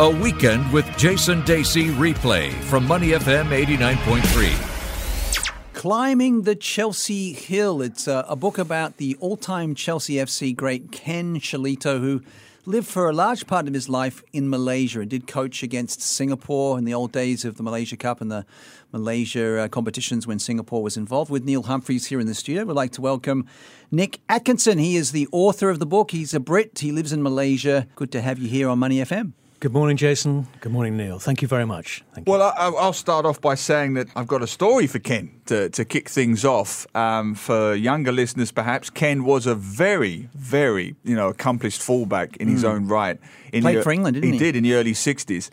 A Weekend with Jason Dacey replay from Money FM 89.3. Climbing the Chelsea Hill. It's a, a book about the all time Chelsea FC great Ken Shellito, who lived for a large part of his life in Malaysia and did coach against Singapore in the old days of the Malaysia Cup and the Malaysia uh, competitions when Singapore was involved. With Neil Humphreys here in the studio, we'd like to welcome Nick Atkinson. He is the author of the book. He's a Brit. He lives in Malaysia. Good to have you here on Money FM. Good morning, Jason. Good morning, Neil. Thank you very much. Thank well, I, will start off by saying that I've got a story for Ken to, to kick things off. Um, for younger listeners, perhaps Ken was a very, very you know accomplished fullback in mm. his hmm. own right. In Played the, for England, didn't he? He did in the early '60s.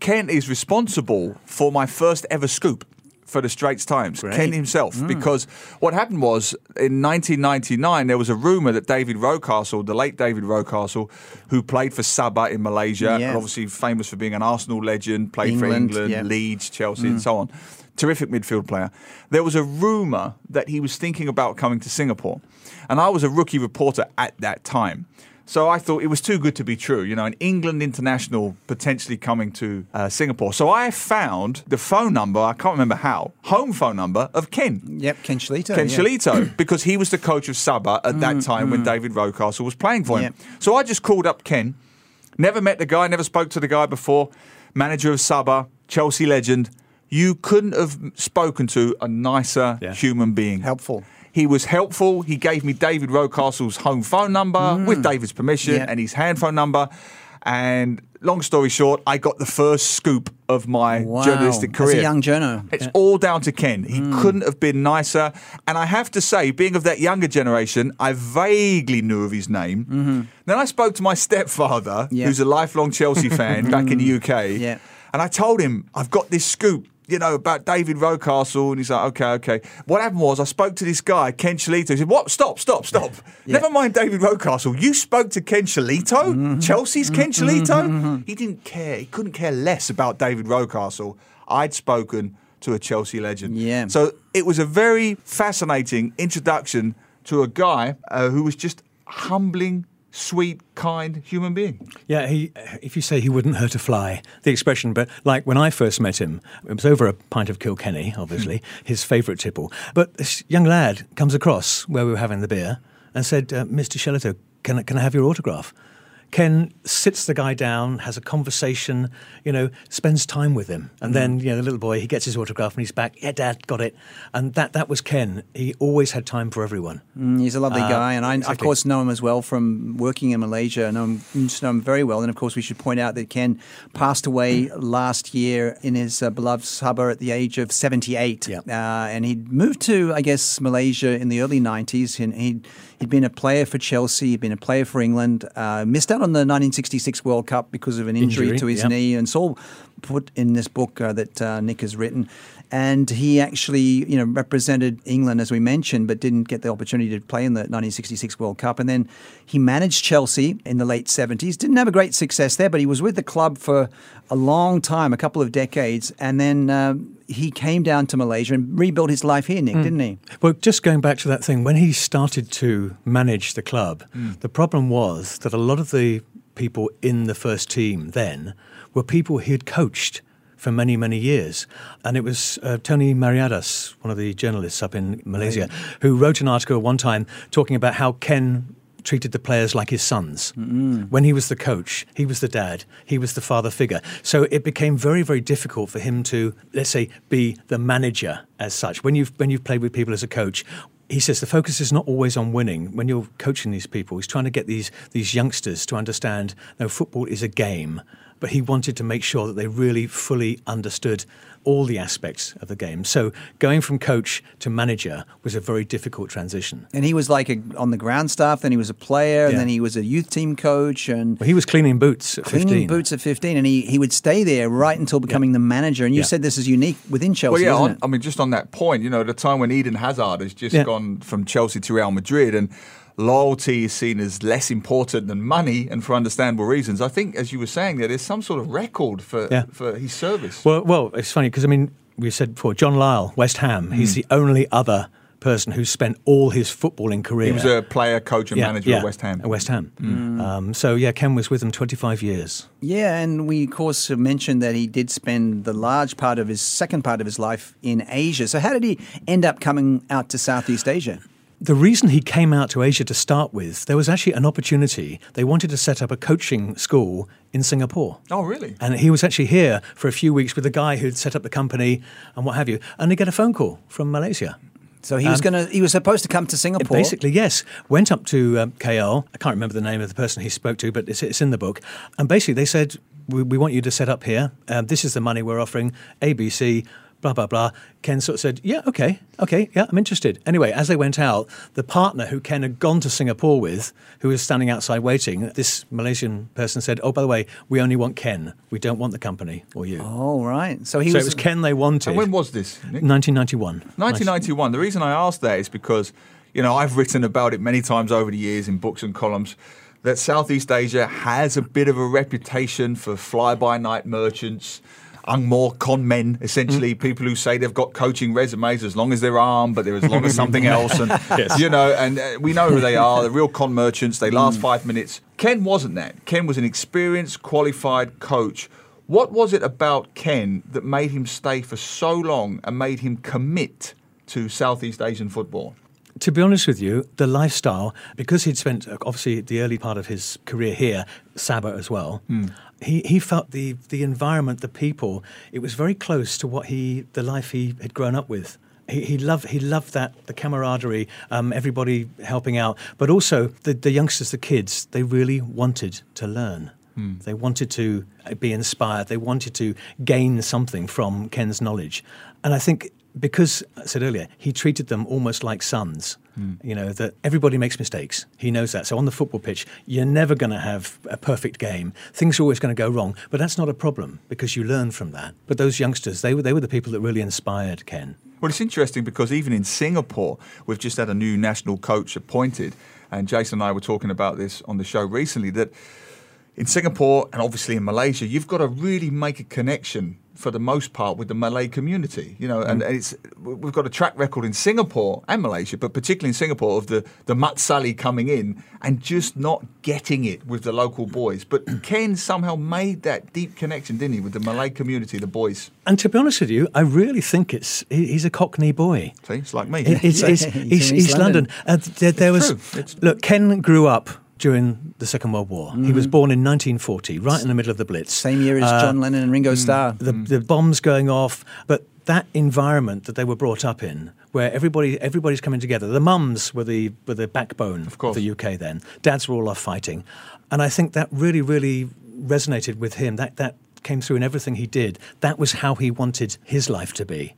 Ken is responsible for my first ever scoop for the Straits Times, Great. Ken himself, mm. because what happened was in 1999 there was a rumor that David Rocastle, the late David Rocastle, who played for Sabah in Malaysia, yes. obviously famous for being an Arsenal legend, played England, for England, yeah. Leeds, Chelsea, mm. and so on. Terrific midfield player. There was a rumor that he was thinking about coming to Singapore. And I was a rookie reporter at that time. So I thought it was too good to be true. You know, an England international potentially coming to uh, Singapore. So I found the phone number, I can't remember how, home phone number of Ken. Yep, Ken Shellito. Ken yeah. Shellito, because he was the coach of Sabah at mm, that time mm. when David Rocastle was playing for him. Yep. So I just called up Ken, never met the guy, never spoke to the guy before, manager of Sabah, Chelsea legend. You couldn't have spoken to a nicer yeah. human being. Helpful. He was helpful. He gave me David Rocastle's home phone number mm. with David's permission yeah. and his hand phone number. And long story short, I got the first scoop of my wow. journalistic career. As a young journo. It's yeah. all down to Ken. He mm. couldn't have been nicer. And I have to say, being of that younger generation, I vaguely knew of his name. Mm-hmm. Then I spoke to my stepfather, yeah. who's a lifelong Chelsea fan back in the UK. Yeah. And I told him, I've got this scoop you know, about David Rocastle. And he's like, okay, okay. What happened was I spoke to this guy, Ken Shellito. He said, what? Stop, stop, stop. Yeah. Never mind David Rocastle. You spoke to Ken Shellito? Mm-hmm. Chelsea's Ken mm-hmm. Mm-hmm. He didn't care. He couldn't care less about David Rocastle. I'd spoken to a Chelsea legend. Yeah. So it was a very fascinating introduction to a guy uh, who was just humbling sweet, kind human being. Yeah, he, if you say he wouldn't hurt a fly, the expression, but like when I first met him, it was over a pint of Kilkenny, obviously, hmm. his favourite tipple. But this young lad comes across where we were having the beer and said, uh, Mr. Shellito, can, can I have your autograph? Ken sits the guy down, has a conversation, you know, spends time with him. And mm. then, you know, the little boy, he gets his autograph and he's back. Yeah, Dad, got it. And that, that was Ken. He always had time for everyone. Mm, he's a lovely uh, guy. And I, exactly. of course, know him as well from working in Malaysia. And I know him, know him very well. And of course, we should point out that Ken passed away last year in his uh, beloved Sabah at the age of 78. Yeah. Uh, and he'd moved to, I guess, Malaysia in the early 90s. And he He'd been a player for Chelsea, he'd been a player for England, uh, missed out on the 1966 World Cup because of an injury, injury to his yep. knee, and so put in this book uh, that uh, Nick has written. And he actually, you know, represented England as we mentioned, but didn't get the opportunity to play in the 1966 World Cup. And then he managed Chelsea in the late 70s. Didn't have a great success there, but he was with the club for a long time, a couple of decades, and then. Um, he came down to Malaysia and rebuilt his life here, Nick, mm. didn't he? Well, just going back to that thing, when he started to manage the club, mm. the problem was that a lot of the people in the first team then were people he had coached for many, many years. And it was uh, Tony Mariadass, one of the journalists up in Malaysia, who wrote an article one time talking about how Ken treated the players like his sons. Mm-hmm. When he was the coach, he was the dad, he was the father figure. So it became very, very difficult for him to, let's say, be the manager as such. When you've when you've played with people as a coach, he says the focus is not always on winning. When you're coaching these people, he's trying to get these these youngsters to understand no football is a game but he wanted to make sure that they really fully understood all the aspects of the game. So going from coach to manager was a very difficult transition. And he was like a, on the ground staff, then he was a player, yeah. and then he was a youth team coach, and well, he was cleaning boots at cleaning 15. boots at 15, and he, he would stay there right until becoming yeah. the manager. And you yeah. said this is unique within Chelsea. Well, yeah, on, I mean, just on that point, you know, the time when Eden Hazard has just gone from Chelsea to Real Madrid, and loyalty is seen as less important than money, and for understandable reasons. I think, as you were saying, there there's some sort of record for yeah. for his service. Well, well, it's funny because I mean, we said before, John Lyall, West Ham. Mm. He's the only other person who spent all his footballing career. He was a player, coach, and yeah, manager yeah, at West Ham. At West Ham. Mm. Um, so yeah, Ken was with him 25 years. Yeah, and we of course mentioned that he did spend the large part of his second part of his life in Asia. So how did he end up coming out to Southeast Asia? The reason he came out to Asia to start with, there was actually an opportunity. They wanted to set up a coaching school in Singapore. Oh, really? And he was actually here for a few weeks with the guy who'd set up the company and what have you. And they get a phone call from Malaysia. So he was um, going to. He was supposed to come to Singapore. Basically, yes. Went up to um, KL. I can't remember the name of the person he spoke to, but it's, it's in the book. And basically, they said, "We, we want you to set up here. Um, this is the money we're offering. ABC blah, blah, blah. Ken sort of said, Yeah, okay, okay, yeah, I'm interested. Anyway, as they went out, the partner who Ken had gone to Singapore with, who was standing outside waiting, this Malaysian person said, Oh, by the way, we only want Ken. We don't want the company or you. Oh, right. So he so was. it was Ken they wanted. And when was this? Nick? 1991. 1991. The reason I asked that is because, you know, I've written about it many times over the years in books and columns that Southeast Asia has a bit of a reputation for fly by night merchants Angmo con men, essentially mm. people who say they've got coaching resumes as long as they're armed, but they're as long as something else, and yes. you know, and uh, we know who they are. They're real con merchants. They last mm. five minutes. Ken wasn't that. Ken was an experienced, qualified coach. What was it about Ken that made him stay for so long and made him commit to Southeast Asian football? To be honest with you, the lifestyle, because he'd spent obviously the early part of his career here, Sabah as well, mm he, he felt the, the environment, the people, it was very close to what he, the life he had grown up with. He, he loved he loved that the camaraderie, um, everybody helping out, but also the, the youngsters, the kids. They really wanted to learn. Mm. They wanted to be inspired. They wanted to gain something from Ken's knowledge, and I think because I said earlier, he treated them almost like sons. Mm. You know, that everybody makes mistakes. He knows that. So on the football pitch, you're never going to have a perfect game. Things are always going to go wrong, but that's not a problem because you learn from that. But those youngsters, they were, they were the people that really inspired Ken. Well, it's interesting because even in Singapore, we've just had a new national coach appointed. And Jason and I were talking about this on the show recently that in Singapore and obviously in Malaysia, you've got to really make a connection for the most part with the Malay community. You know, mm. and it's we've got a track record in Singapore and Malaysia, but particularly in Singapore of the the Mat Salleh coming in and just not getting it with the local boys. But Ken somehow made that deep connection, didn't he, with the Malay community, the boys. And to be honest with you, I really think it's he's a Cockney boy. See, it's like me. It's, it's, it's, East London. London. Uh, there, there was look. Ken grew up during the Second World War. Mm-hmm. He was born in 1940, right in the middle of the Blitz. Same year as uh, John Lennon and Ringo mm. Starr. The, mm. the bombs going off, but that environment that they were brought up in, where everybody everybody's coming together. The mums were the were the backbone of, of the UK then. Dads were all off fighting, and I think that really really resonated with him. That that came through in everything he did. That was how he wanted his life to be.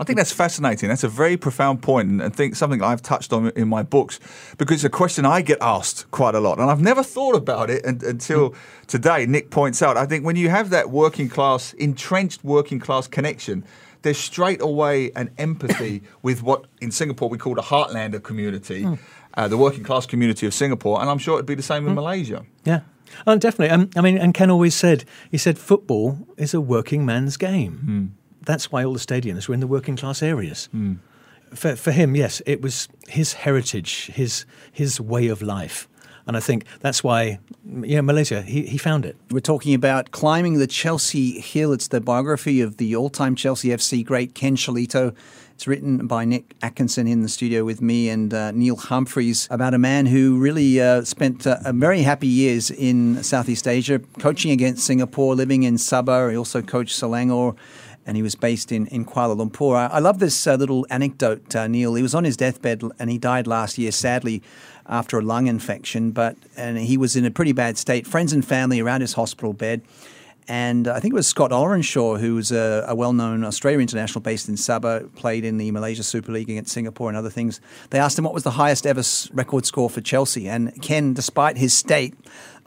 I think that's fascinating. That's a very profound point, and I think something I've touched on in my books because it's a question I get asked quite a lot, and I've never thought about it until today. Nick points out. I think when you have that working class, entrenched working class connection, there's straight away an empathy with what in Singapore we call the Heartlander community, mm. uh, the working class community of Singapore, and I'm sure it'd be the same in mm. Malaysia. Yeah. Oh, definitely. Um, I mean, and Ken always said, he said, football is a working man's game. Mm that's why all the stadiums were in the working class areas. Mm. For, for him, yes, it was his heritage, his his way of life. And I think that's why, yeah, Malaysia, he, he found it. We're talking about Climbing the Chelsea Hill. It's the biography of the all time Chelsea FC great Ken Shellito. It's written by Nick Atkinson in the studio with me and uh, Neil Humphreys about a man who really uh, spent uh, very happy years in Southeast Asia, coaching against Singapore, living in Sabah. He also coached Selangor and he was based in, in Kuala Lumpur. I, I love this uh, little anecdote, uh, Neil. He was on his deathbed and he died last year, sadly, after a lung infection, but and he was in a pretty bad state. Friends and family around his hospital bed. And I think it was Scott Ollerenshaw, who was a, a well known Australia international based in Sabah, played in the Malaysia Super League against Singapore and other things. They asked him what was the highest ever record score for Chelsea. And Ken, despite his state,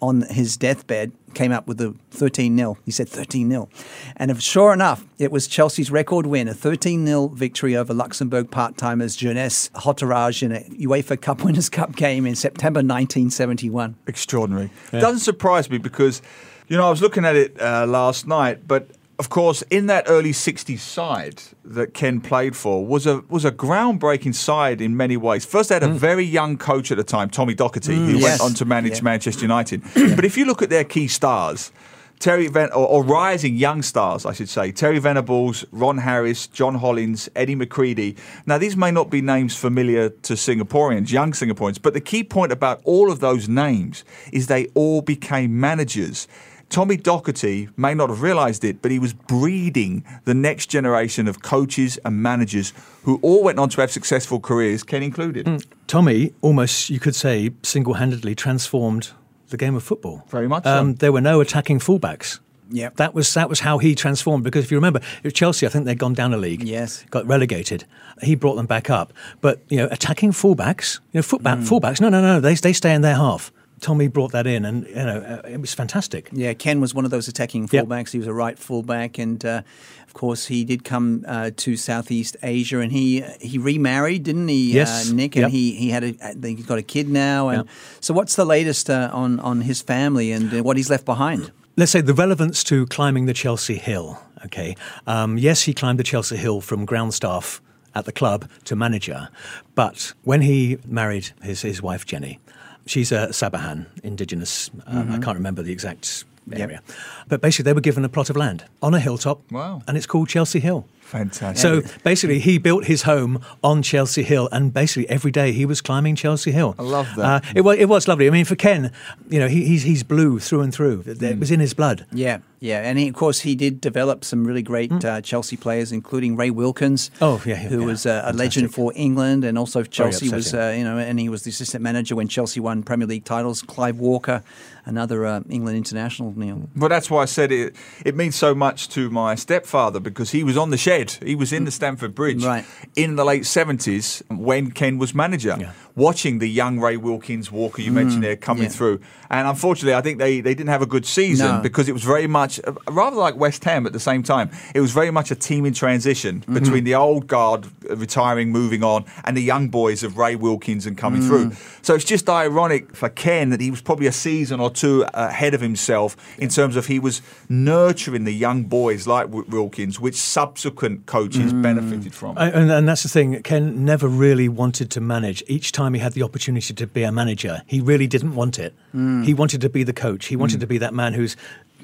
on his deathbed came up with the 13 0. He said 13 0. And if, sure enough, it was Chelsea's record win, a 13 0 victory over Luxembourg part timers Jeunesse Hautcharage in a UEFA Cup Winners' Cup game in September 1971. Extraordinary. Yeah. Doesn't surprise me because, you know, I was looking at it uh, last night, but of course, in that early '60s side that Ken played for was a was a groundbreaking side in many ways. First, they had a mm. very young coach at the time, Tommy Docherty, mm, who yes. went on to manage yeah. Manchester United. but if you look at their key stars, Terry Ven- or, or, rising young stars, I should say. Terry Venables, Ron Harris, John Hollins, Eddie McCreadie. Now, these may not be names familiar to Singaporeans, young Singaporeans, but the key point about all of those names is they all became managers. Tommy Docherty may not have realised it, but he was breeding the next generation of coaches and managers who all went on to have successful careers, Ken included. Mm. Tommy almost, you could say, single handedly transformed the game of football. Very much. Um, so. There were no attacking fullbacks. Yeah, that was that was how he transformed. Because if you remember, Chelsea. I think they'd gone down a league. Yes, got relegated. He brought them back up. But you know, attacking fullbacks, you know, footback mm. fullbacks. No, no, no. They they stay in their half. Tommy brought that in, and you know uh, it was fantastic. Yeah, Ken was one of those attacking fullbacks. Yep. He was a right fullback, and uh, of course he did come uh, to Southeast Asia, and he he remarried, didn't he, uh, yes. Nick? And yep. he he had a he's got a kid now, and yep. so what's the latest uh, on on his family and uh, what he's left behind? Let's say the relevance to climbing the Chelsea Hill. Okay, um, yes, he climbed the Chelsea Hill from ground staff at the club to manager, but when he married his his wife Jenny She's a Sabahan, indigenous. Um, mm-hmm. I can't remember the exact area. Yep. But basically, they were given a plot of land on a hilltop. Wow. And it's called Chelsea Hill. Fantastic. So basically, he built his home on Chelsea Hill, and basically every day he was climbing Chelsea Hill. I love that. Uh, it, was, it was lovely. I mean, for Ken, you know, he, he's, he's blue through and through. It mm. was in his blood. Yeah, yeah. And he, of course, he did develop some really great mm. uh, Chelsea players, including Ray Wilkins. Oh, yeah. yeah who yeah. was uh, a legend for England, and also Chelsea was, uh, you know, and he was the assistant manager when Chelsea won Premier League titles. Clive Walker, another uh, England international, Neil. Well, that's why I said it. It means so much to my stepfather because he was on the shed. He was in the mm. Stamford Bridge right. in the late 70s when Ken was manager, yeah. Watching the young Ray Wilkins, Walker, you mm, mentioned there, coming yeah. through. And unfortunately, I think they, they didn't have a good season no. because it was very much, uh, rather like West Ham at the same time, it was very much a team in transition mm-hmm. between the old guard retiring, moving on, and the young boys of Ray Wilkins and coming mm. through. So it's just ironic for Ken that he was probably a season or two ahead of himself in terms of he was nurturing the young boys like Wilkins, which subsequent coaches mm benefited from. And, and, that's the thing. Ken never really wanted to manage. Each time he had the opportunity to be a manager, he really didn't want it. Mm. He wanted to be the coach. He wanted mm. to be that man who's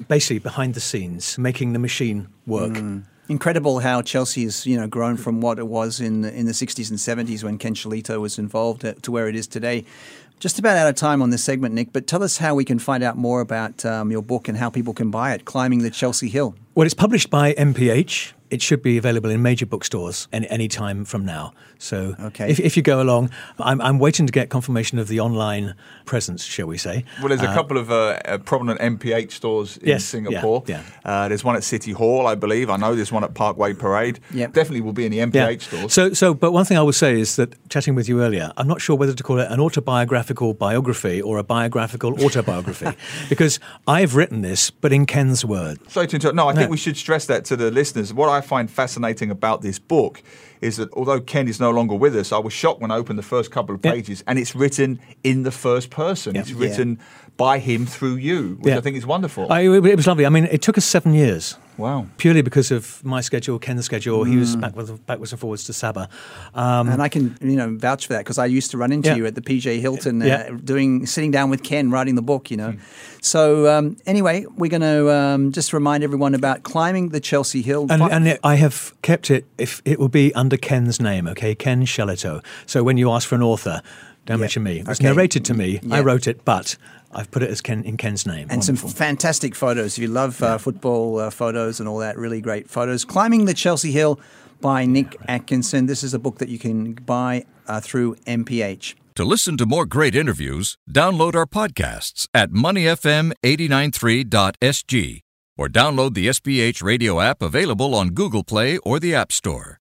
basically behind the scenes, making the machine work. Mm. Incredible how Chelsea has you know grown from what it was in the, in the 60s and 70s when Ken Shellito was involved to where it is today. Just about out of time on this segment, Nick, but tell us how we can find out more about um, your book and how people can buy it, Climbing the Chelsea Hill. Well, it's published by MPH, it should be available in major bookstores any, any time from now. So okay. if, if you go along, I'm, I'm waiting to get confirmation of the online presence, shall we say. Well, there's a uh, couple of uh, uh prominent MPH stores in yes, Singapore. Yeah, yeah. Uh, there's one at City Hall, I believe. I know there's one at Parkway Parade. Yep. Definitely will be in the MPH yeah. stores. So, so, but one thing I will say is that chatting with you earlier, I'm not sure whether to call it an autobiographical biography or a biographical autobiography because I've written this, but in Ken's words. Sorry to interrupt. No, I think we should stress that to the listeners. What I find fascinating about this book is that although Ken is no longer with us, I was shocked when I opened the first couple of pages and it's written in the first person. It's written yeah. by him through you, which yeah. I think is wonderful. I, it was lovely. I mean, it took us seven years. Wow. Purely because of my schedule, Ken's schedule. Mm. He was mm. backwards, backwards and forwards to Sabah. Um, and I can, you know, vouch for that because I used to run into yeah. you at the PJ Hilton, uh, yeah. doing sitting down with Ken, writing the book. You know. Mm. So um, anyway, we're going to um, just remind everyone about climbing the Chelsea Hill. And, and it, I have kept it. If it will be under Ken's name, okay, Ken Shellito. So when you ask for an author. Don't yep. mention me. It was okay. narrated to me. Yep. I wrote it, but I've put it as Ken in Ken's name. And Wonderful. some fantastic photos. If you love uh, football uh, photos and all that, really great photos. Climbing the Chelsea Hill by Nick Atkinson. This is a book that you can buy uh, through MPH. To listen to more great interviews, download our podcasts at moneyfm893.sg or download the SPH radio app available on Google Play or the App Store.